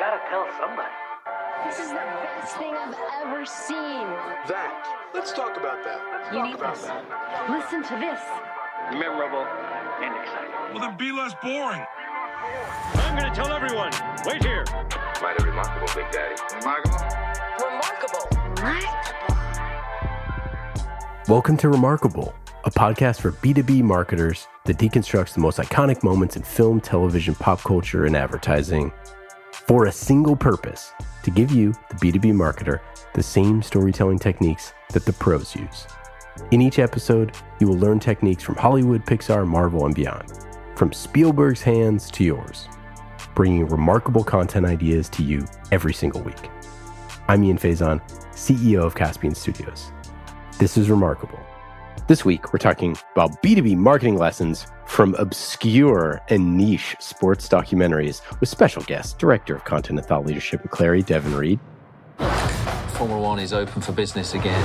gotta tell somebody. This is the best thing I've ever seen. That. Let's talk about that. Let's You talk need about this. that. Listen to this. Memorable and exciting. Well, then be less boring. I'm gonna tell everyone. Wait here. Mighty remarkable, Big Daddy. Remarkable. Remarkable. Welcome to Remarkable, a podcast for B2B marketers that deconstructs the most iconic moments in film, television, pop culture, and advertising for a single purpose to give you, the B2B marketer, the same storytelling techniques that the pros use. In each episode, you will learn techniques from Hollywood, Pixar, Marvel, and beyond, from Spielberg's hands to yours, bringing remarkable content ideas to you every single week. I'm Ian Faison, CEO of Caspian Studios. This is Remarkable. This week, we're talking about B2B marketing lessons from obscure and niche sports documentaries with special guest, Director of Content and Thought Leadership at Clari, Devin Reed, Formula One is open for business again.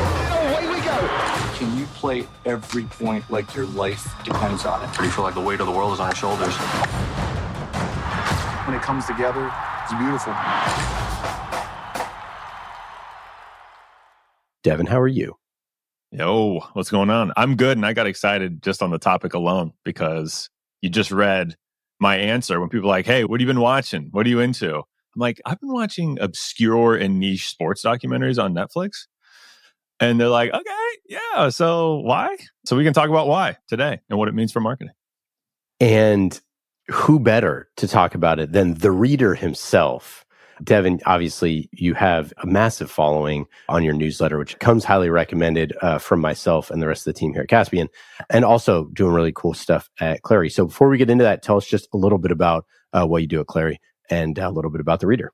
Can you play every point like your life depends on it? You feel like the weight of the world is on your shoulders. When it comes together, it's beautiful. Devin, how are you? Yo, what's going on? I'm good. And I got excited just on the topic alone because you just read my answer when people are like, Hey, what have you been watching? What are you into? I'm like, I've been watching obscure and niche sports documentaries on Netflix. And they're like, okay, yeah. So why? So we can talk about why today and what it means for marketing. And who better to talk about it than the Reeder himself? Devin, obviously, you have a massive following on your newsletter, which comes highly recommended uh, from myself and the rest of the team here at Caspian, and also doing really cool stuff at Clari. So, before we get into that, tell us just a little bit about uh, what you do at Clari and a little bit about the Reeder.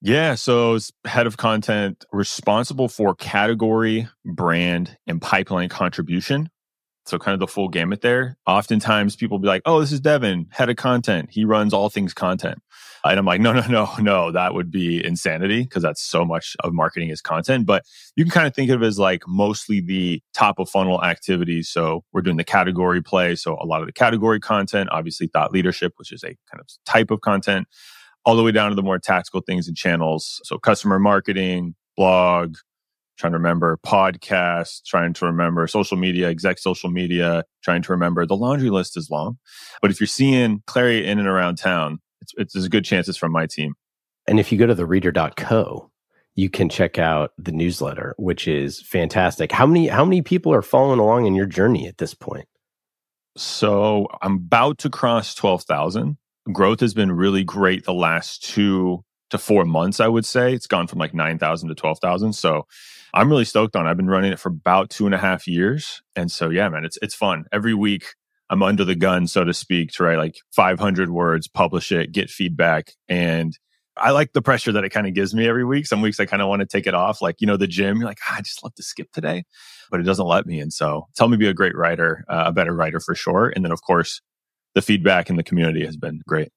Yeah. So head of content responsible for category, brand, and pipeline contribution. So kind of the full gamut there. Oftentimes people be like, oh, this is Devin, head of content. He runs all things content. And I'm like, no, no, no, no, that would be insanity because that's so much of marketing is content. But you can kind of think of it as like mostly the top of funnel activities. So we're doing the category play. So a lot of the category content, obviously thought leadership, which is a kind of type of content all the way down to the more tactical things and channels. So customer marketing, blog, trying to remember podcasts, trying to remember social media, exec social media, trying to remember the laundry list is long. But if you're seeing Clari in and around town, it's, it's there's a good chance it's from my team. And if you go to the Reeder.co, you can check out the newsletter, which is fantastic. How many how many people are following along in your journey at this point? So I'm about to cross 12,000. Growth has been really great the last two to four months, I would say. It's gone from like 9,000 to 12,000. So I'm really stoked on it. I've been running it for about two and a half years. And so, yeah, man, it's, it's fun. Every week I'm under the gun, so to speak, to write like 500 words, publish it, get feedback. And I like the pressure that it kind of gives me every week. Some weeks I kind of want to take it off. Like, you know, the gym, you're like, ah, I just love to skip today, but it doesn't let me. And so tell me be a great writer, uh, a better writer for sure. And then, of course, the feedback in the community has been great.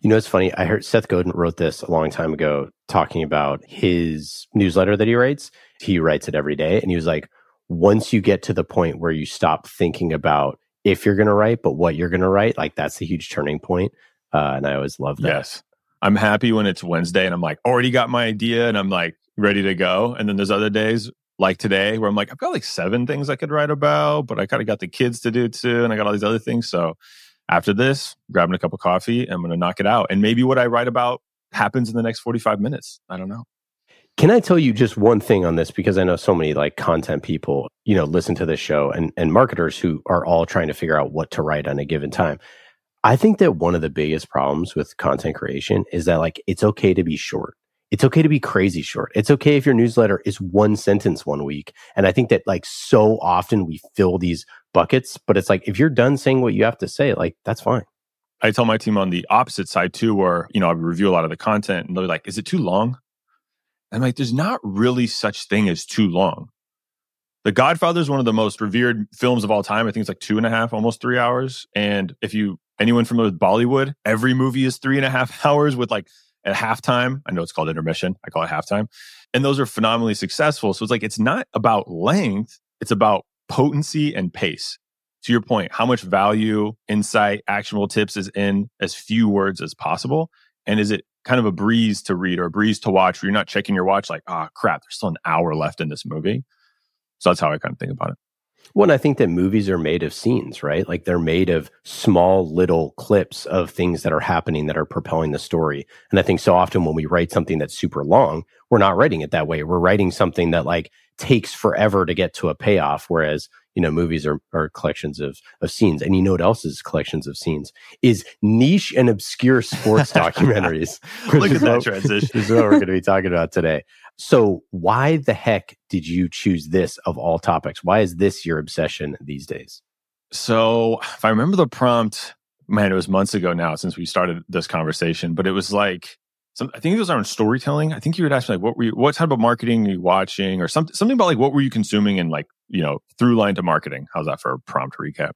You know, it's funny. I heard Seth Godin wrote this a long time ago, talking about his newsletter that he writes. He writes it every day. And he was like, once you get to the point where you stop thinking about if you're going to write, but what you're going to write, like that's a huge turning point. Uh, and I always love that. Yes. I'm happy when it's Wednesday and I'm like, already got my idea and I'm like ready to go. And then there's other days like today where I'm like, I've got like seven things I could write about, but I kind of got the kids to do too. And I got all these other things. So after this, grabbing a cup of coffee, I'm going to knock it out. And maybe what I write about happens in the next 45 minutes. I don't know. Can I tell you just one thing on this? Because I know so many like content people, you know, listen to this show and, and marketers who are all trying to figure out what to write on a given time. I think that one of the biggest problems with content creation is that like it's okay to be short. It's okay to be crazy short. It's okay if your newsletter is one sentence one week. And I think that like so often we fill these buckets, but it's like if you're done saying what you have to say, like that's fine. I tell my team on the opposite side too, where, you know, I review a lot of the content and they're like, is it too long? I'm like, there's not really such thing as too long. The Godfather is one of the most revered films of all time. I think it's like two and a half, almost three hours. And if you, anyone familiar with Bollywood, every movie is three and a half hours with like at halftime. I know it's called intermission. I call it halftime. And those are phenomenally successful. So it's like, it's not about length. It's about potency and pace. To your point, how much value, insight, actionable tips is in as few words as possible? And is it kind of a breeze to read or a breeze to watch where you're not checking your watch like, oh crap, there's still an hour left in this movie. So that's how I kind of think about it. Well, I think that movies are made of scenes, right? Like they're made of small little clips of things that are happening that are propelling the story. And I think so often when we write something that's super long, we're not writing it that way. We're writing something that like takes forever to get to a payoff. Whereas, you know, movies are, are collections of, of scenes. And you know what else is collections of scenes is niche and obscure sports documentaries. Look at that what- transition. This is what we're going to be talking about today. So why the heck did you choose this of all topics? Why is this your obsession these days? So if I remember the prompt, man, it was months ago now since we started this conversation, but it was like, some, I think it was around storytelling. I think you would ask me like, what were you, what type of marketing are you watching or something, something about like, what were you consuming and like, you know, through line to marketing. How's that for a prompt recap?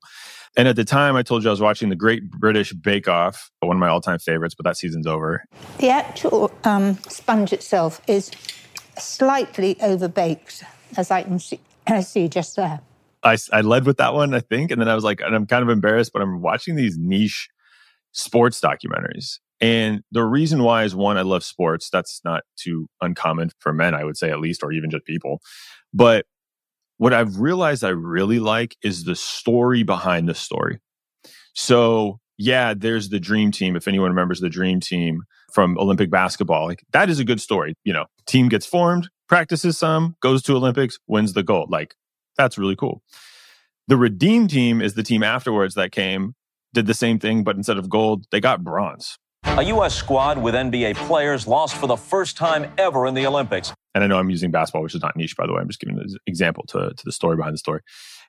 And at the time I told you I was watching the Great British Bake Off, one of my all time favorites, but that season's over. The actual um, sponge itself is slightly overbaked, as I can see, I see just there. I, I led with that one, I think. And then I was like, and I'm kind of embarrassed, but I'm watching these niche sports documentaries. And the reason why is one, I love sports. That's not too uncommon for men, I would say, at least, or even just people. But what I've realized I really like is the story behind the story. So, yeah, there's the dream team. If anyone remembers the dream team from Olympic basketball, like that is a good story. You know, team gets formed, practices some, goes to Olympics, wins the gold. Like that's really cool. The redeem team is the team afterwards that came, did the same thing, but instead of gold, they got bronze. A U.S. squad with NBA players lost for the first time ever in the Olympics. And I know I'm using basketball, which is not niche, by the way. I'm just giving an example to, to the story behind the story.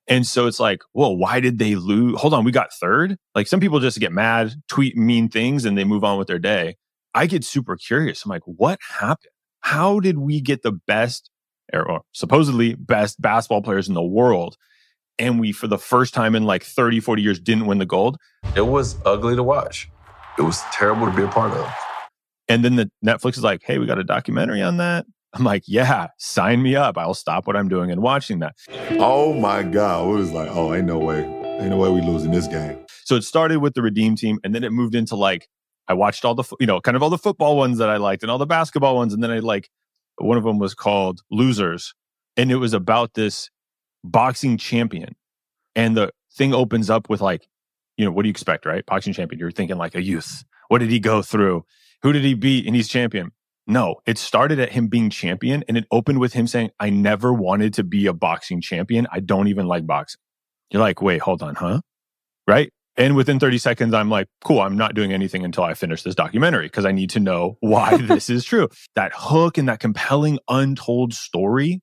And so it's like, well, why did they lose? Hold on, we got third. Like some people just get mad, tweet mean things, and they move on with their day. I get super curious. I'm like, what happened? How did we get the best, or supposedly best basketball players in the world? And we, for the first time in like 30, 40 years, didn't win the gold. It was ugly to watch. It was terrible to be a part of. And then the Netflix is like, hey, we got a documentary on that. I'm like, yeah, sign me up. I'll stop what I'm doing and watching that. Oh my God. It was like, oh, ain't no way. Ain't no way we losing this game. So it started with the Redeem team and then it moved into like, I watched all the, you know, kind of all the football ones that I liked and all the basketball ones. And then I like, one of them was called Losers. And it was about this boxing champion. And the thing opens up with like, you know, what do you expect, right? Boxing champion. You're thinking like a youth. What did he go through? Who did he beat? And he's champion. No, it started at him being champion and it opened with him saying, I never wanted to be a boxing champion. I don't even like boxing. You're like, wait, hold on, huh? Right? And within 30 seconds, I'm like, cool, I'm not doing anything until I finish this documentary because I need to know why this is true. That hook and that compelling untold story,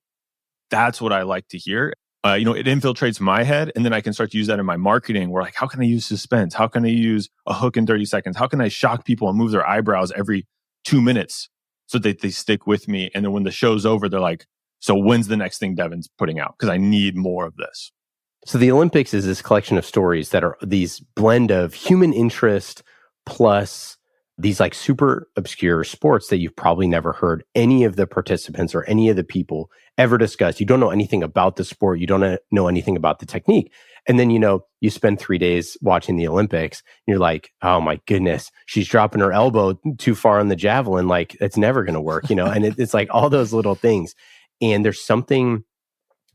that's what I like to hear. Uh, you know, it infiltrates my head and then I can start to use that in my marketing where like, how can I use suspense? How can I use a hook in 30 seconds? How can I shock people and move their eyebrows every two minutes so that they stick with me? And then when the show's over, they're like, so when's the next thing Devin's putting out? Because I need more of this. So the Olympics is this collection of stories that are these blend of human interest plus these like super obscure sports that you've probably never heard any of the participants or any of the people ever discuss. You don't know anything about the sport. You don't uh, know anything about the technique. And then, you know, you spend three days watching the Olympics and you're like, oh my goodness, she's dropping her elbow too far on the javelin. Like it's never going to work, you know? and it, it's like all those little things. And there's something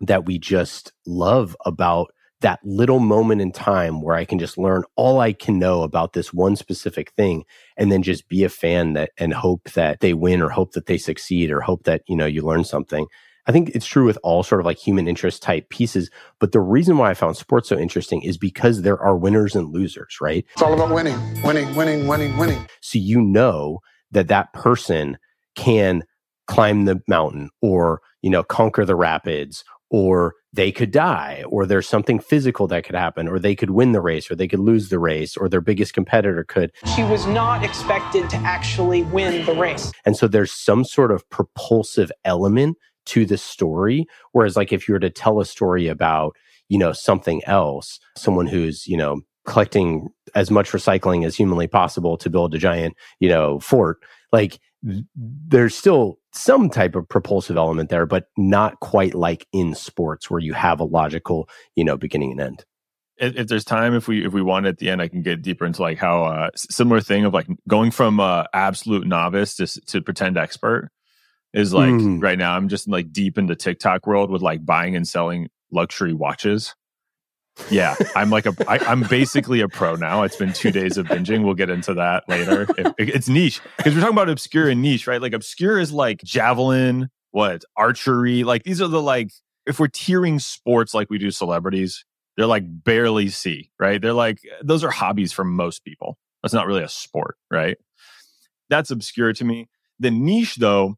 that we just love about that little moment in time where I can just learn all I can know about this one specific thing and then just be a fan that and hope that they win or hope that they succeed or hope that, you know, you learn something. I think it's true with all sort of like human interest type pieces. But the reason why I found sports so interesting is because there are winners and losers, right? It's all about winning, winning, winning, winning, winning. So you know that that person can climb the mountain or, you know, conquer the rapids or they could die, or there's something physical that could happen, or they could win the race, or they could lose the race, or their biggest competitor could. She was not expected to actually win the race. And so there's some sort of propulsive element to the story. Whereas, like, if you were to tell a story about, you know, something else, someone who's, you know, collecting as much recycling as humanly possible to build a giant, you know, fort, like, there's still some type of propulsive element there, but not quite like in sports where you have a logical, you know, beginning and end. if, there's time, if we if we want at the end, I can get deeper into like how uh, similar thing of like going from uh, absolute novice to to pretend expert is like mm. right now. I'm just like deep in the TikTok world with like buying and selling luxury watches. Yeah, I'm like a. I, I'm basically a pro now. It's been two days of binging. We'll get into that later. It, it's niche because we're talking about obscure and niche, right? Like obscure is like javelin, what archery. Like these are the like if we're tiering sports like we do celebrities, they're like barely C, right? They're like those are hobbies for most people. That's not really a sport, right? That's obscure to me. The niche though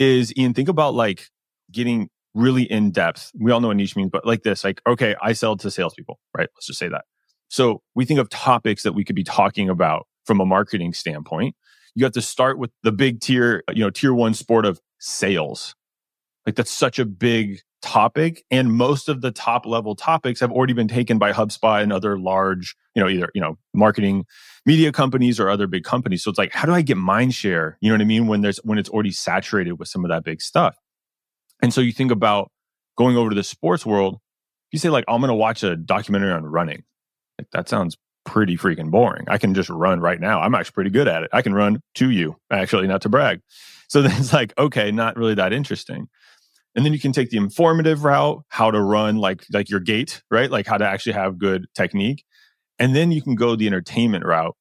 is Ian. Think about like getting really in depth. We all know what niche means, but like this, like, okay, I sell to salespeople, right? Let's just say that. So we think of topics that we could be talking about from a marketing standpoint. You have to start with the big tier, you know, tier one sport of sales. Like that's such a big topic. And most of the top level topics have already been taken by HubSpot and other large, you know, either, you know, marketing media companies or other big companies. So it's like, how do I get mind share? You know what I mean? When there's, when it's already saturated with some of that big stuff. And so you think about going over to the sports world, you say like, oh, I'm going to watch a documentary on running. Like, that sounds pretty freaking boring. I can just run right now. I'm actually pretty good at it. I can run to you, actually, not to brag. So then it's like, okay, not really that interesting. And then you can take the informative route, how to run like like your gait, right? Like how to actually have good technique. And then you can go the entertainment route.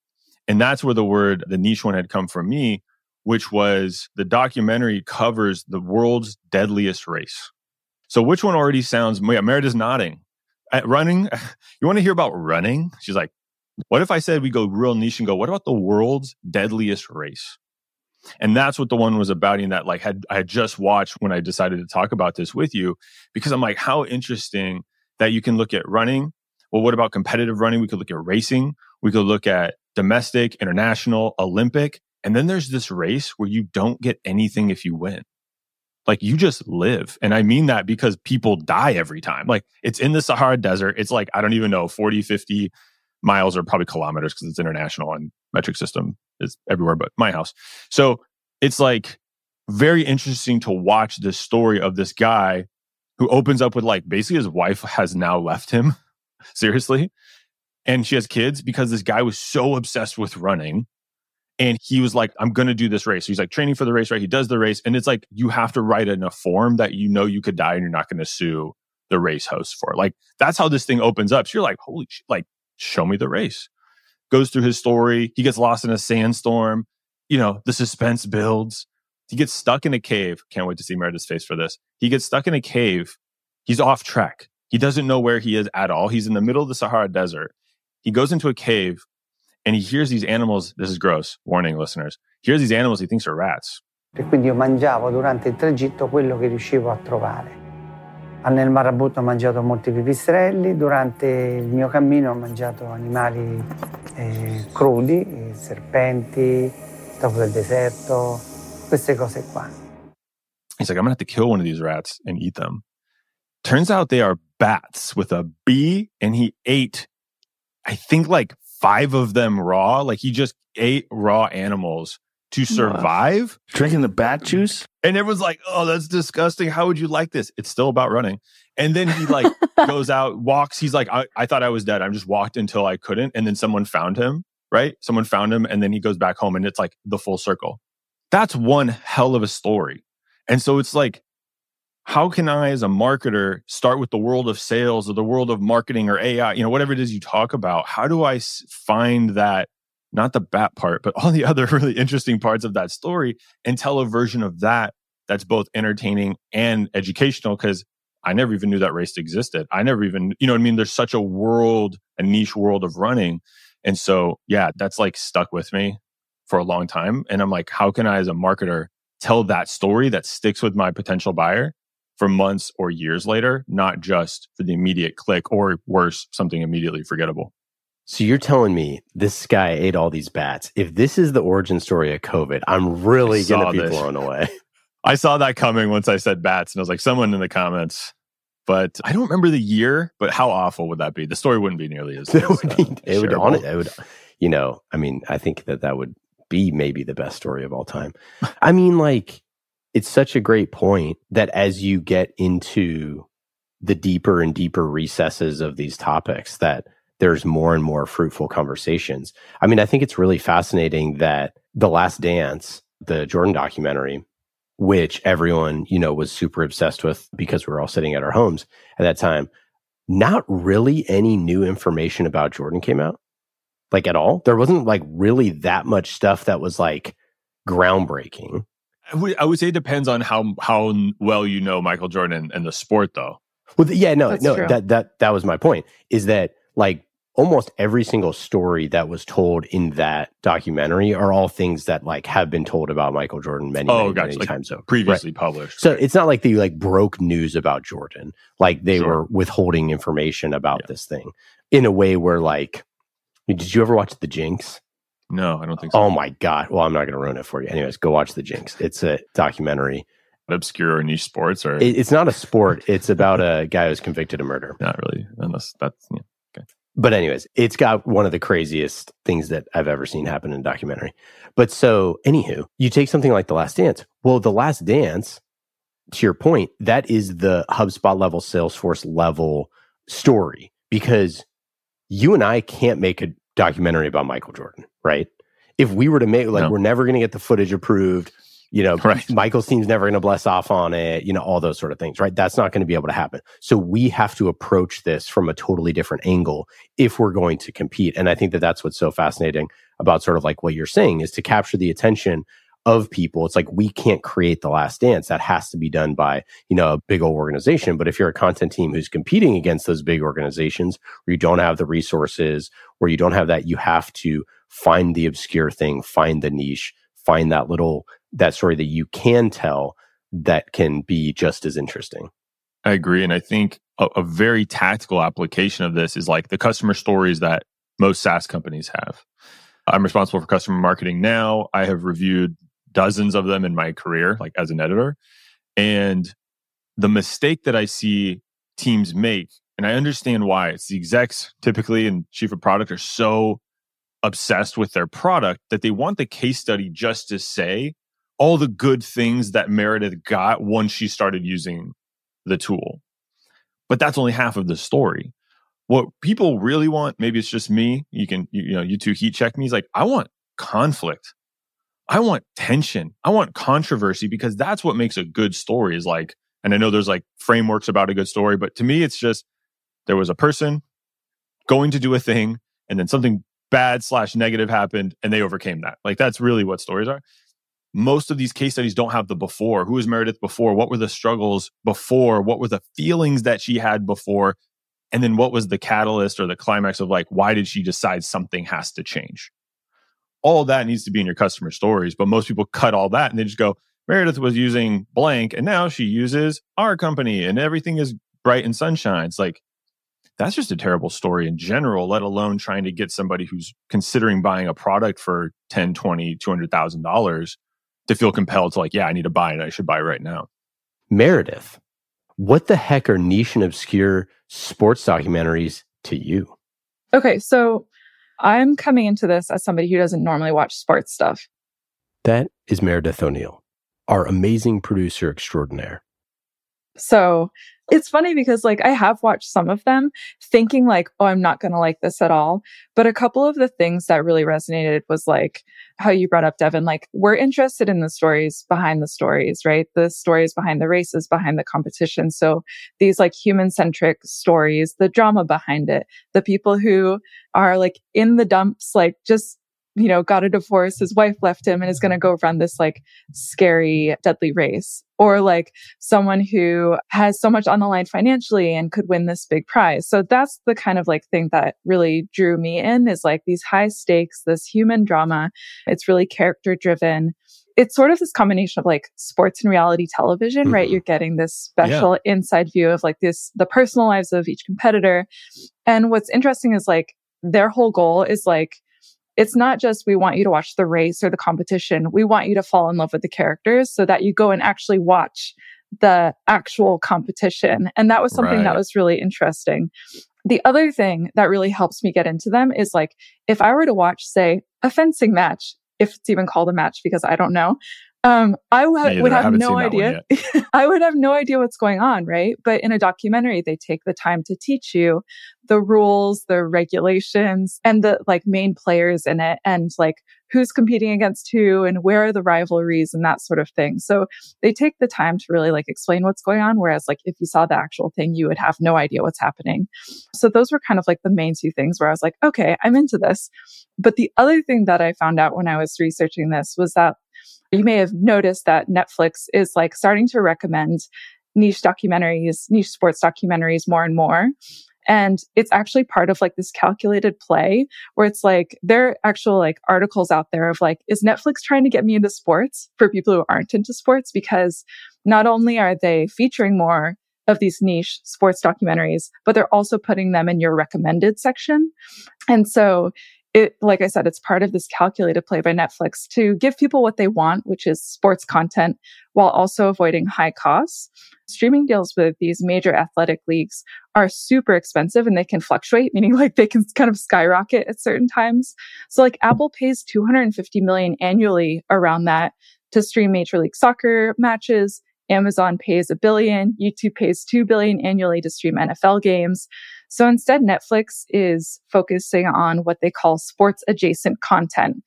And that's where the word, the niche one had come from me, which was the documentary covers the world's deadliest race. So which one already sounds, yeah, Meredith's nodding. At running, you want to hear about running? She's like, what if I said we go real niche and go, what about the world's deadliest race? And that's what the one was about in that like had I had just watched when I decided to talk about this with you because I'm like, how interesting that you can look at running. Well, what about competitive running? We could look at racing. We could look at domestic, international, Olympic. And then there's this race where you don't get anything if you win. Like you just live. And I mean that because people die every time. Like it's in the Sahara Desert. It's like, I don't even know, 40, 50 miles or probably kilometers because it's international and metric system is everywhere but my house. So it's like very interesting to watch this story of this guy who opens up with like basically his wife has now left him. Seriously. And she has kids because this guy was so obsessed with running and he was like, I'm going to do this race. So he's like training for the race, right? He does the race. And it's like, you have to write in a form that you know you could die and you're not going to sue the race host for. Like, that's how this thing opens up. So you're like, holy shit, like, show me the race. Goes through his story. He gets lost in a sandstorm. You know, the suspense builds. He gets stuck in a cave. Can't wait to see Meredith's face for this. He gets stuck in a cave. He's off track. He doesn't know where he is at all. He's in the middle of the Sahara Desert. He goes into a cave and he hears these animals. This is gross. Warning, listeners. He hears these animals he thinks are rats. E quindi io mangiavo durante il tragitto quello che riuscivo a trovare. Nel Marabutto ho mangiato molti pipistrelli, durante il mio cammino ho mangiato animali eh, crudi, eh, serpenti, topo del deserto, queste cose qua. He's like, I'm gonna have to kill one of these rats and eat them. Turns out they are bats with a B, and he ate, I think, like five of them raw. Like he just ate raw animals to survive. Drinking the bat mm-hmm. juice? And everyone's like, oh, that's disgusting. How would you like this? It's still about running. And then he like goes out, walks. He's like, I, I thought I was dead. I just walked until I couldn't. And then someone found him, right? Someone found him. And then he goes back home and it's like the full circle. That's one hell of a story. And so it's like, how can I, as a marketer, start with the world of sales or the world of marketing or AI, you know, whatever it is you talk about? How do I find that, not the bat part, but all the other really interesting parts of that story and tell a version of that that's both entertaining and educational? Because I never even knew that race existed. I never even, you know I mean? There's such a world, a niche world of running. And so, yeah, that's like stuck with me for a long time. And I'm like, how can I, as a marketer, tell that story that sticks with my potential buyer for months or years later, not just for the immediate click or worse, something immediately forgettable. So you're telling me this guy ate all these bats. If this is the origin story of COVID, I'm really going to be this. blown away. I saw that coming once I said bats, and I was like, someone in the comments. But I don't remember the year. But how awful would that be? The story wouldn't be nearly as. it would be. Uh, it would on it. It would. You know. I mean, I think that that would be maybe the best story of all time. I mean, like it's such a great point that as you get into the deeper and deeper recesses of these topics that there's more and more fruitful conversations. I mean, I think it's really fascinating that The Last Dance, the Jordan documentary, which everyone, you know, was super obsessed with because we were all sitting at our homes at that time, not really any new information about Jordan came out. Like at all. There wasn't like really that much stuff that was like groundbreaking. I would, I would say it depends on how how well you know Michael Jordan and the sport, though. Well, yeah, no, That's no, true. that that that was my point. Is that like almost every single story that was told in that documentary are all things that like have been told about Michael Jordan many, Oh, many, gotcha. many Like times over. previously Right. published. So it's not like they like broke news about Jordan. Like they Sure. were withholding information about this thing in a way where like, did you ever watch The Jinx? No, I don't think so. Oh my god! Well, I'm not going to ruin it for you. Anyways, go watch The Jinx. It's a documentary. Obscure or niche sports, or It, it's not a sport. It's about a guy who's convicted of murder. not really, unless that's yeah. But anyways, it's got one of the craziest things that I've ever seen happen in a documentary. But so, anywho, you take something like The Last Dance. Well, The Last Dance, to your point, that is the HubSpot level, Salesforce level story because you and I can't make a documentary about Michael Jordan, right? If we were to make, like, No. we're never going to get the footage approved. You know, Right. Michael's team's never going to bless off on it, you know, all those sort of things, right? That's not going to be able to happen. So we have to approach this from a totally different angle if we're going to compete. And I think that that's what's so fascinating about sort of like what you're saying is to capture the attention of people. It's like we can't create the last dance. That has to be done by, you know, a big old organization. But if you're a content team who's competing against those big organizations where you don't have the resources, where you don't have that, you have to find the obscure thing, find the niche, find that little that story that you can tell that can be just as interesting. I agree. And I think a, a very tactical application of this is like the customer stories that most SaaS companies have. I'm responsible for customer marketing now. I have reviewed dozens of them in my career, like as an editor. And the mistake that I see teams make, and I understand why, it's the execs typically and chief of product are so obsessed with their product that they want the case study just to say all the good things that Meredith got once she started using the tool. But that's only half of the story. What people really want, maybe it's just me, you can, you, you know, you two heat check me, is like, I want conflict. I want tension. I want controversy because that's what makes a good story is like, and I know there's like frameworks about a good story, but to me, it's just there was a person going to do a thing and then something bad slash negative happened and they overcame that. Like that's really what stories are. Most of these case studies don't have the before. Who was Meredith before? What were the struggles before? What were the feelings that she had before? And then what was the catalyst or the climax of like, why did she decide something has to change? All that needs to be in your customer stories, but most people cut all that and they just go, Meredith was using blank and now she uses our company and everything is bright and sunshine. It's like, that's just a terrible story in general, let alone trying to get somebody who's considering buying a product for 10, 20, $200,000 to feel compelled to like, yeah, I need to buy it. I should buy it right now. Meredith, what the heck are niche and obscure sports documentaries to you? Okay, so I'm coming into this as somebody who doesn't normally watch sports stuff. That is Meredith O'Neill, our amazing producer extraordinaire. So it's funny because like I have watched some of them thinking like, oh, I'm not going to like this at all. But a couple of the things that really resonated was like how you brought up Devin, like we're interested in the stories behind the stories, right? The stories behind the races, behind the competition. So these like human centric stories, the drama behind it, the people who are like in the dumps, like just you know, got a divorce, his wife left him and is going to go run this like scary, deadly race. Or like someone who has so much on the line financially and could win this big prize. So that's the kind of like thing that really drew me in is like these high stakes, this human drama. It's really character driven. It's sort of this combination of like sports and reality television, right? Mm-hmm. You're getting this special inside view of like this, the personal lives of each competitor. And what's interesting is like their whole goal is like, it's not just we want you to watch the race or the competition. We want you to fall in love with the characters so that you go and actually watch the actual competition. And that was something Right. that was really interesting. The other thing that really helps me get into them is like if I were to watch, say, a fencing match, if it's even called a match because I don't know, Um, I w- would have no seen that one idea. I would have no idea what's going on, right? But in a documentary, they take the time to teach you the rules, the regulations, and the like main players in it, and like who's competing against who, and where are the rivalries, and that sort of thing. So they take the time to really like explain what's going on. Whereas, like if you saw the actual thing, you would have no idea what's happening. So those were kind of like the main two things where I was like, okay, I'm into this. But the other thing that I found out when I was researching this was that you may have noticed that Netflix is like starting to recommend niche documentaries, niche sports documentaries more and more. And it's actually part of like this calculated play where it's like there are actual like articles out there of like, is Netflix trying to get me into sports for people who aren't into sports? Because not only are they featuring more of these niche sports documentaries, but they're also putting them in your recommended section. And so it, like I said, it's part of this calculated play by Netflix to give people what they want, which is sports content, while also avoiding high costs. Streaming deals with these major athletic leagues are super expensive and they can fluctuate, meaning like they can kind of skyrocket at certain times. So like Apple pays 250 million annually around that to stream Major League Soccer matches. Amazon pays a billion. YouTube pays 2 billion annually to stream NFL games. So instead, Netflix is focusing on what they call sports adjacent content.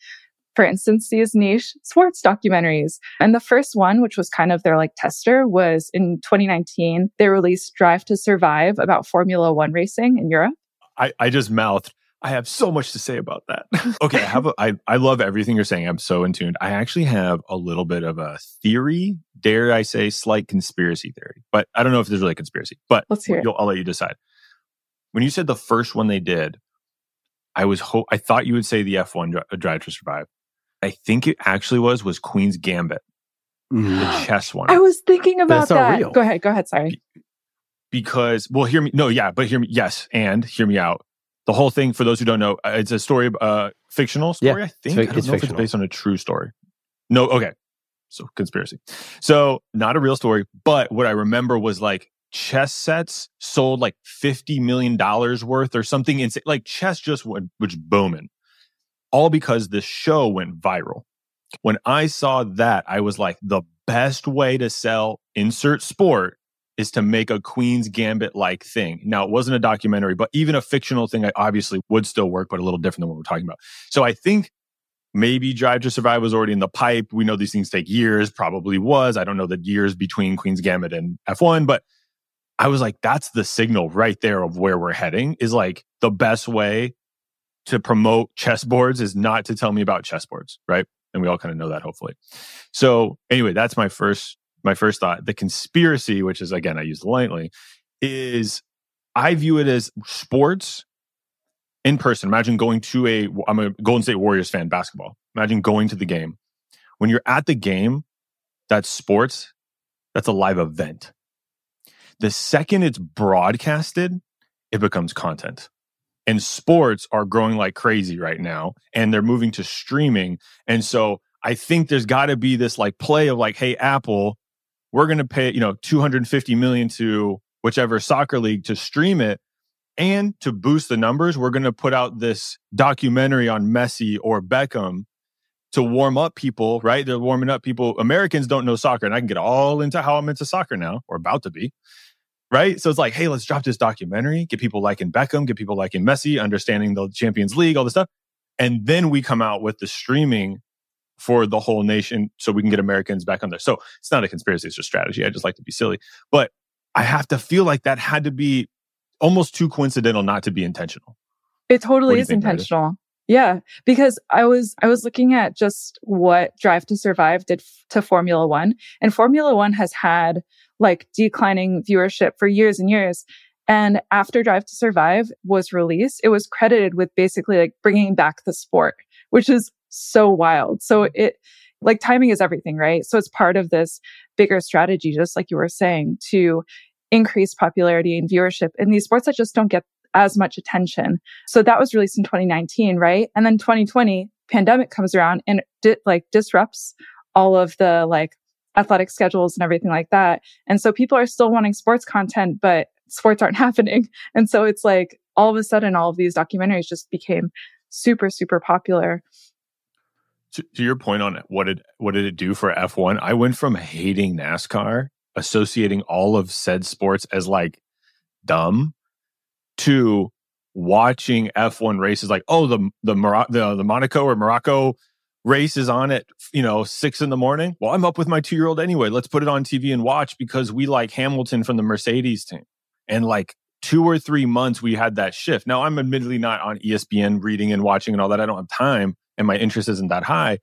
For instance, these niche sports documentaries. And the first one, which was kind of their like tester, was in 2019. They released Drive to Survive about Formula One racing in Europe. I, I just mouthed. I have so much to say about that. okay, I have a, I, I love everything you're saying. I'm so in tune. I actually have a little bit of a theory, dare I say, slight conspiracy theory. But I don't know if there's really a conspiracy. But Let's hear it. I'll let you decide. When you said the first one they did, I was ho- I thought you would say the F1 Dri- Drive to Survive. I think it actually was was Queen's Gambit, the chess one. I was thinking about That's that. Go ahead. Go ahead. Sorry. because well hear me no yeah but hear me yes and hear me out the whole thing for those who don't know uh, it's a story uh fictional story Yeah, i think fic- i don't it's know if it's based on a true story no okay so conspiracy so not a real story but what i remember was like chess sets sold like 50 million dollars worth or something insane like chess just went which booming all because this show went viral when i saw that i was like the best way to sell insert sport is to make a Queen's Gambit like thing. Now, it wasn't a documentary, but even a fictional thing, I obviously would still work, but a little different than what we're talking about. So I think maybe Drive to Survive was already in the pipe. We know these things take years, probably was. I don't know the years between Queen's Gambit and F1, but I was like, that's the signal right there of where we're heading is like the best way to promote chessboards is not to tell me about chessboards, right? And we all kind of know that, hopefully. So anyway, that's my first my first thought. The conspiracy, which is again I use lightly, is I view it as sports in person. Imagine going to a I'm a Golden State Warriors fan, basketball. Imagine going to the game. When you're at the game, that's sports. That's a live event. The second it's broadcasted, it becomes content. And sports are growing like crazy right now, and they're moving to streaming. And so I think there's got to be this like play of like, hey, Apple, we're going to pay, you know, 250 million to whichever soccer league to stream it. And to boost the numbers, we're going to put out this documentary on Messi or Beckham to warm up people, right? They're warming up people. Americans don't know soccer, and I can get all into how I'm into soccer now, or about to be, right? So it's like, hey, let's drop this documentary, get people liking Beckham, get people liking Messi, understanding the Champions League, all this stuff. And then we come out with the streaming for the whole nation so we can get Americans back on there. So it's not a conspiracy, it's just strategy. I just like to be silly. But I have to feel like that had to be almost too coincidental not to be intentional. It totally is think, Meredith? intentional. Yeah, because I was I was looking at just what Drive to Survive did f- to Formula 1 and Formula 1 has had like declining viewership for years and years and after Drive to Survive was released it was credited with basically like bringing back the sport which is so wild. So it like timing is everything, right? So it's part of this bigger strategy just like you were saying to increase popularity and viewership in these sports that just don't get as much attention. So that was released in 2019, right? And then 2020 pandemic comes around and di- like disrupts all of the like athletic schedules and everything like that. And so people are still wanting sports content, but sports aren't happening. And so it's like all of a sudden all of these documentaries just became super super popular. to, to your point on what did what did it do for F1? I went from hating NASCAR, associating all of said sports as like dumb, to watching F1 races like, oh, the the Mor- the, the Monaco or Morocco race is on at you know six in the morning. Well, I'm up with my two year old anyway. Let's put it on TV and watch because we like Hamilton from the Mercedes team. And like two or three months, we had that shift. Now I'm admittedly not on ESPN reading and watching and all that. I don't have time, and my interest isn't that high.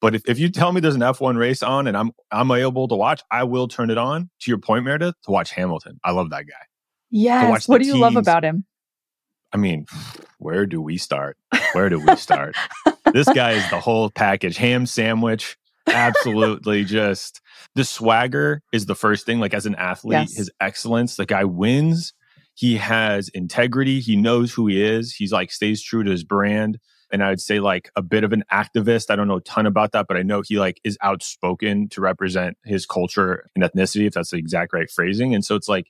But if, if you tell me there's an F1 race on and I'm I'm able to watch, I will turn it on. To your point, Meredith, to watch Hamilton. I love that guy. Yes. What do you love about him? I mean, where do we start? Where do we start? this guy is the whole package. Ham sandwich, absolutely just the swagger is the first thing. Like as an athlete, Yes. his excellence, the guy wins. He has integrity. He knows who he is. He's like stays true to his brand. And I would say like a bit of an activist. I don't know a ton about that, but I know he like is outspoken to represent his culture and ethnicity, if that's the exact right phrasing. And so it's like,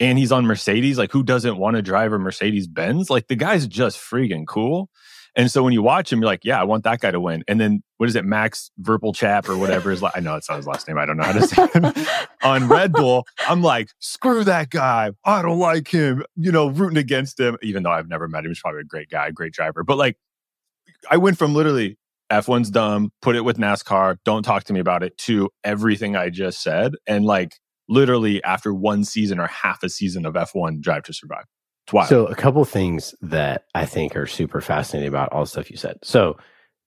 and he's on Mercedes. Like, who doesn't want to drive a Mercedes Benz? Like, the guy's just freaking cool. And so when you watch him, you're like, yeah, I want that guy to win. And then what is it, Max Verpelchap or whatever is like? I know it's not his last name. I don't know how to say it. on Red Bull. I'm like, screw that guy. I don't like him. You know, rooting against him, even though I've never met him. He's probably a great guy, great driver. But like, I went from literally F1's dumb, put it with NASCAR, don't talk to me about it, to everything I just said. And like, literally after one season or half a season of F1 Drive to Survive. So, a couple things that I think are super fascinating about all the stuff you said. So,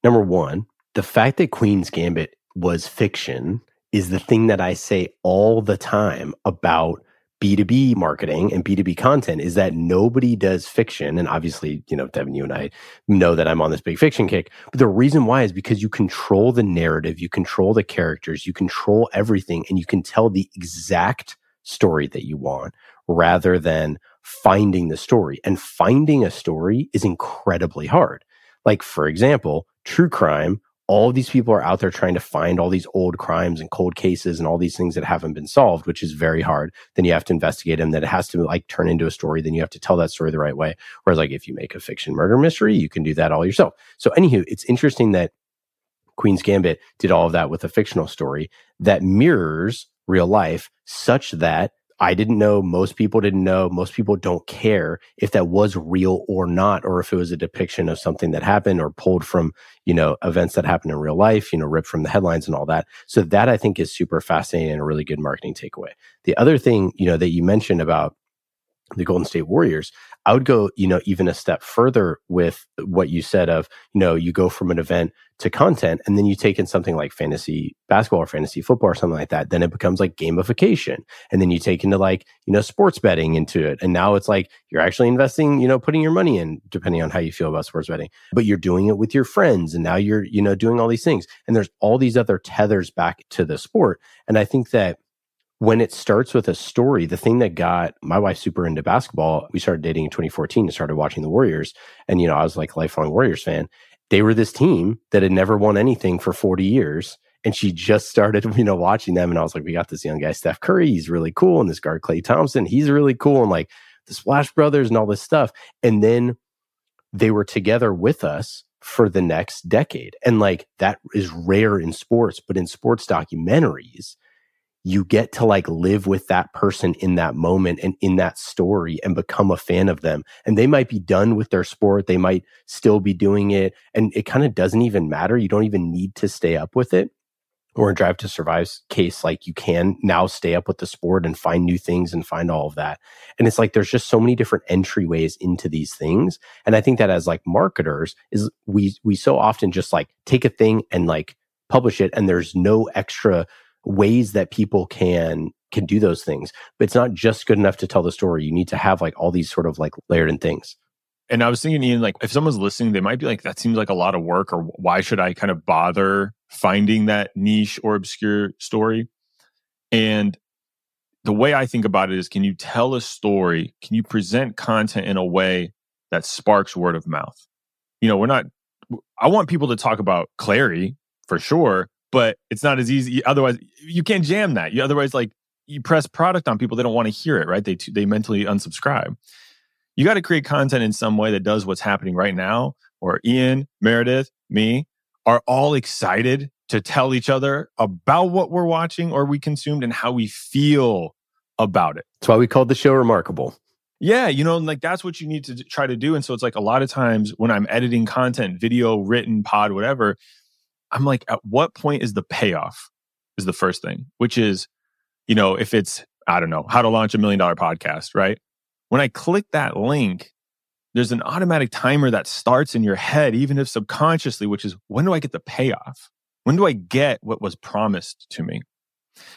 number one, the fact that Queen's Gambit was fiction is the thing that I say all the time about B2B marketing and B2B content is that nobody does fiction. And obviously, you know, Devin, you and I know that I'm on this big fiction kick. But the reason why is because you control the narrative, you control the characters, you control everything, and you can tell the exact story that you want rather than finding the story. And finding a story is incredibly hard. Like, for example, true crime, all these people are out there trying to find all these old crimes and cold cases and all these things that haven't been solved, which is very hard. Then you have to investigate them. Then it has to like turn into a story. Then you have to tell that story the right way. Whereas, like, if you make a fiction murder mystery, you can do that all yourself. So, anywho, it's interesting that Queen's Gambit did all of that with a fictional story that mirrors real life such that I didn't know, most people didn't know, most people don't care if that was real or not, or if it was a depiction of something that happened or pulled from, you know, events that happened in real life, you know, ripped from the headlines and all that. So that I think is super fascinating and a really good marketing takeaway. The other thing, you know, that you mentioned about the Golden State Warriors, I would go, you know, even a step further with what you said of, you know, you go from an event to content and then you take in something like fantasy basketball or fantasy football or something like that. Then it becomes like gamification. And then you take into like, you know, sports betting into it. And now it's like you're actually investing, you know, putting your money in, depending on how you feel about sports betting, but you're doing it with your friends. And now you're, you know, doing all these things. And there's all these other tethers back to the sport. And I think that when it starts with a story, the thing that got my wife super into basketball, we started dating in 2014 and started watching the Warriors. And, you know, I was like lifelong Warriors fan. They were this team that had never won anything for 40 years. And she just started, you know, watching them. And I was like, we got this young guy, Steph Curry. He's really cool. And this guard, Klay Thompson, he's really cool. And like the Splash Brothers and all this stuff. And then they were together with us for the next decade. And like that is rare in sports, but in sports documentaries, you get to like live with that person in that moment and in that story and become a fan of them. And they might be done with their sport. They might still be doing it. And it kind of doesn't even matter. You don't even need to stay up with it. Or in Drive to Survive's case, like you can now stay up with the sport and find new things and find all of that. And it's like there's just so many different entryways into these things. And I think that as like marketers is we we so often just like take a thing and like publish it and there's no extra ways that people can can do those things but it's not just good enough to tell the story you need to have like all these sort of like layered in things And I was thinking, Ian, like if someone's listening, they might be like, that seems like a lot of work, or why should I kind of bother finding that niche or obscure story? And the way I think about it is can you tell a story? Can you present content in a way that sparks word of mouth? You know, we're not, I want people to talk about Clari for sure, but it's not as easy. Otherwise, you can't jam that. You otherwise, like, you press product on people, they don't want to hear it, right? They, they mentally unsubscribe you got to create content in some way that does what's happening right now or ian meredith me are all excited to tell each other about what we're watching or we consumed and how we feel about it. That's why we called the show remarkable. Yeah, you know, like that's what you need to try to do. And so it's like a lot of times when I'm editing content, video, written, pod, whatever, I'm like, at what point is the payoff? Is the first thing, which is, you know, if it's, I don't know, how to launch a million dollar podcast, right? When I click that link, there's an automatic timer that starts in your head, even if subconsciously, which is when do I get the payoff? When do I get what was promised to me?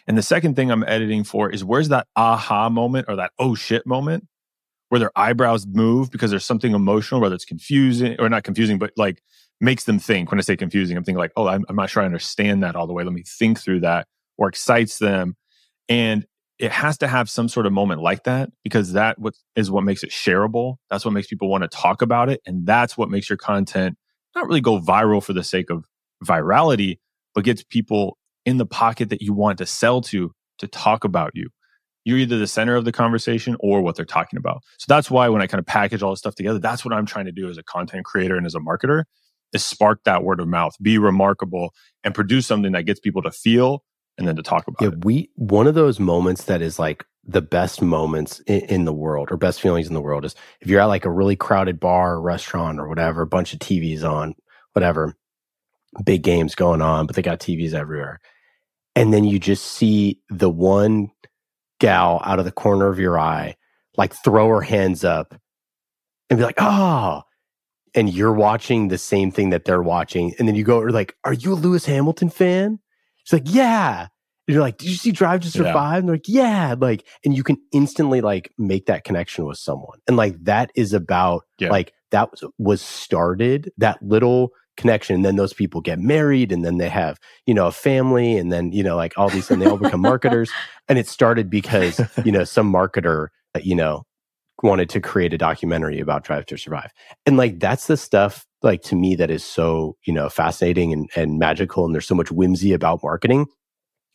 And the second thing I'm editing for is where's that aha moment or that oh shit moment where their eyebrows move because there's something emotional, whether it's confusing or not confusing, but like makes them think. When I say confusing, I'm thinking like, oh, I'm, I'm not sure I understand that all the way. Let me think through that or excites them. And it has to have some sort of moment like that because that what is what makes it shareable. That's what makes people want to talk about it. And that's what makes your content not really go viral for the sake of virality, but gets people in the pocket that you want to sell to to talk about you. You're either the center of the conversation or what they're talking about. So that's why when I kind of package all this stuff together, that's what I'm trying to do as a content creator and as a marketer is spark that word of mouth, be remarkable and produce something that gets people to feel and then to talk about yeah, it. we one of those moments that is like the best moments in, in, the world or best feelings in the world is if you're at like a really crowded bar or restaurant or whatever, a bunch of TVs on, whatever, big games going on, but they got TVs everywhere. And then you just see the one gal out of the corner of your eye, like throw her hands up and be like, oh, and you're watching the same thing that they're watching. And then you go, like, are you a Lewis Hamilton fan? It's like, yeah. And you're like, did you see Drive to Survive? Yeah. And they're like, yeah. Like, and you can instantly like make that connection with someone. And like that is about yeah. like that was, was started, that little connection. And then those people get married and then they have, you know, a family and then, you know, like all these and they all become marketers. And it started because, you know, some marketer, uh, you know, wanted to create a documentary about Drive to Survive. And like that's the stuff like to me that is so, you know, fascinating and, and magical and there's so much whimsy about marketing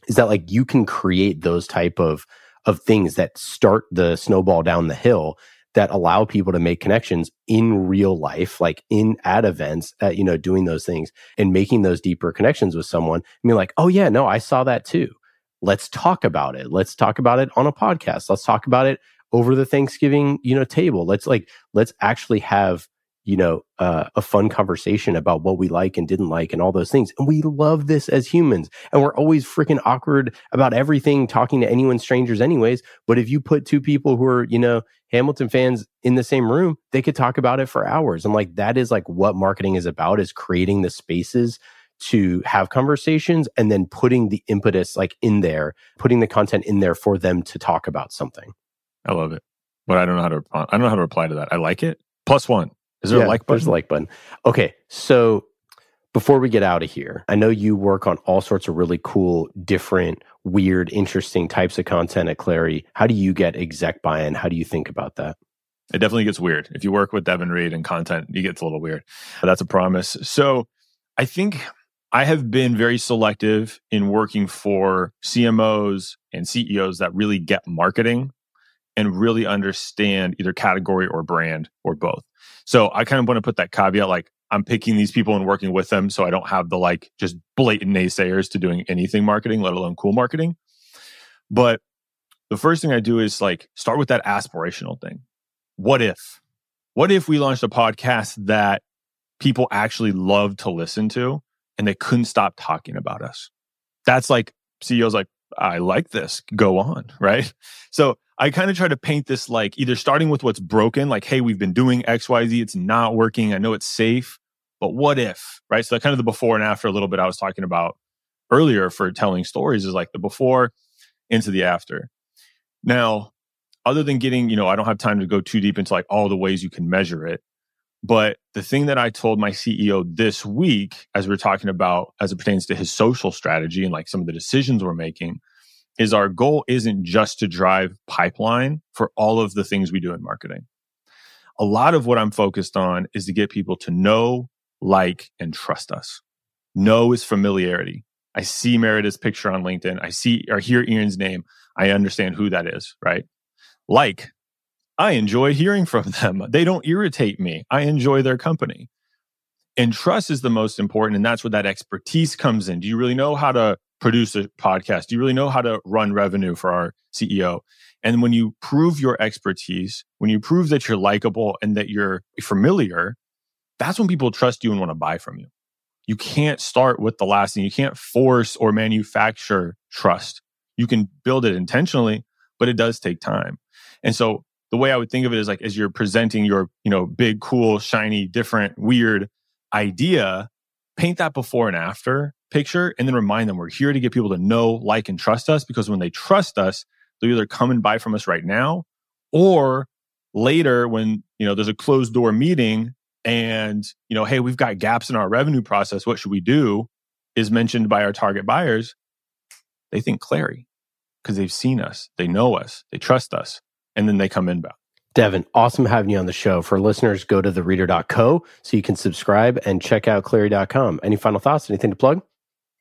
is that like you can create those type of of things that start the snowball down the hill that allow people to make connections in real life, like in at events, at, you know, doing those things and making those deeper connections with someone. I mean, like, oh yeah, no, I saw that too. Let's talk about it. Let's talk about it on a podcast. Let's talk about it over the Thanksgiving, you know, table. Let's like, let's actually have, you know, uh, a fun conversation about what we like and didn't like and all those things. And we love this as humans. And we're always freaking awkward about everything, talking to anyone strangers anyways. But if you put two people who are, you know, Hamilton fans in the same room, they could talk about it for hours. And like, that is like what marketing is about is creating the spaces to have conversations and then putting the impetus like in there, putting the content in there for them to talk about something. I love it, but I don't know how to. I don't know how to reply to that. I like it. Plus one. Is there yeah, a like button? There's a like button. Okay, so before we get out of here, I know you work on all sorts of really cool, different, weird, interesting types of content at Clari. How do you get exec buy-in? How do you think about that? It definitely gets weird. If you work with Devin Reed and content, it gets a little weird. That's a promise. So I think I have been very selective in working for CMOs and CEOs that really get marketing and really understand either category or brand or both. So I kind of want to put that caveat like I'm picking these people and working with them so I don't have the like just blatant naysayers to doing anything marketing, let alone cool marketing. But the first thing I do is like start with that aspirational thing. What if? What if we launched a podcast that people actually love to listen to and they couldn't stop talking about us? That's like CEOs like, I like this. Go on. Right. So I kind of try to paint this like either starting with what's broken, like, hey, we've been doing XYZ, it's not working. I know it's safe, but what if? Right. So, kind of the before and after a little bit I was talking about earlier for telling stories is like the before into the after. Now, other than getting, you know, I don't have time to go too deep into like all the ways you can measure it. But the thing that I told my CEO this week, as we are talking about as it pertains to his social strategy and like some of the decisions we're making, is our goal isn't just to drive pipeline for all of the things we do in marketing. A lot of what I'm focused on is to get people to know, like, and trust us. Know is familiarity. I see Meredith's picture on LinkedIn. I see or hear Ian's name. I understand who that is, right? Like, I enjoy hearing from them. They don't irritate me. I enjoy their company. And trust is the most important. And that's where that expertise comes in. Do you really know how to produce a podcast? Do you really know how to run revenue for our CEO? And when you prove your expertise, when you prove that you're likable and that you're familiar, that's when people trust you and want to buy from you. You can't start with the last thing. You can't force or manufacture trust. You can build it intentionally, but it does take time. And so the way I would think of it is like as you're presenting your, you know, big, cool, shiny, different, weird idea, paint that before and after picture and then remind them we're here to get people to know, like, and trust us because when they trust us, they'll either come and buy from us right now or later when, you know, there's a closed door meeting and, you know, hey, we've got gaps in our revenue process. What should we do? Is mentioned by our target buyers. They think Clari because they've seen us, they know us, they trust us, and then they come inbound. Devin, awesome having you on the show. For listeners, go to thereeder.co so you can subscribe and check out Clari.com. Any final thoughts? Anything to plug?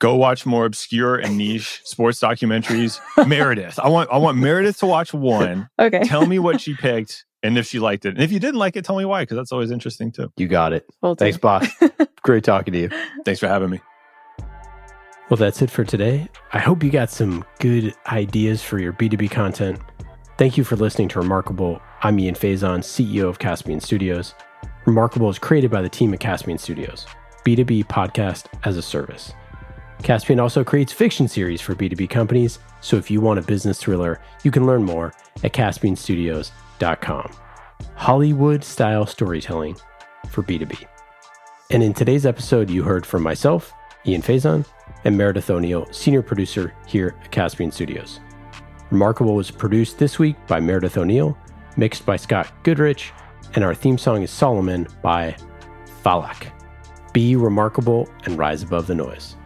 Go watch more obscure and niche sports documentaries. Meredith. I want I want Meredith to watch one. Okay. Tell me what she picked and if she liked it. And if you didn't like it, tell me why, because that's always interesting too. You got it. Will do. Thanks, boss. Great talking to you. Thanks for having me. Well, that's it for today. I hope you got some good ideas for your B2B content. Thank you for listening to Remarkable. I'm Ian Faison, CEO of Caspian Studios. Remarkable is created by the team at Caspian Studios, B2B podcast as a service. Caspian also creates fiction series for B2B companies, so if you want a business thriller, you can learn more at caspianstudios.com. Hollywood style storytelling for B2B. And in today's episode, you heard from myself, Ian Faison, and Meredith O'Neill, senior producer here at Caspian Studios. Remarkable was produced this week by Meredith O'Neill, mixed by Scott Goodrich, and our theme song is Solomon by Falak. Be remarkable and rise above the noise.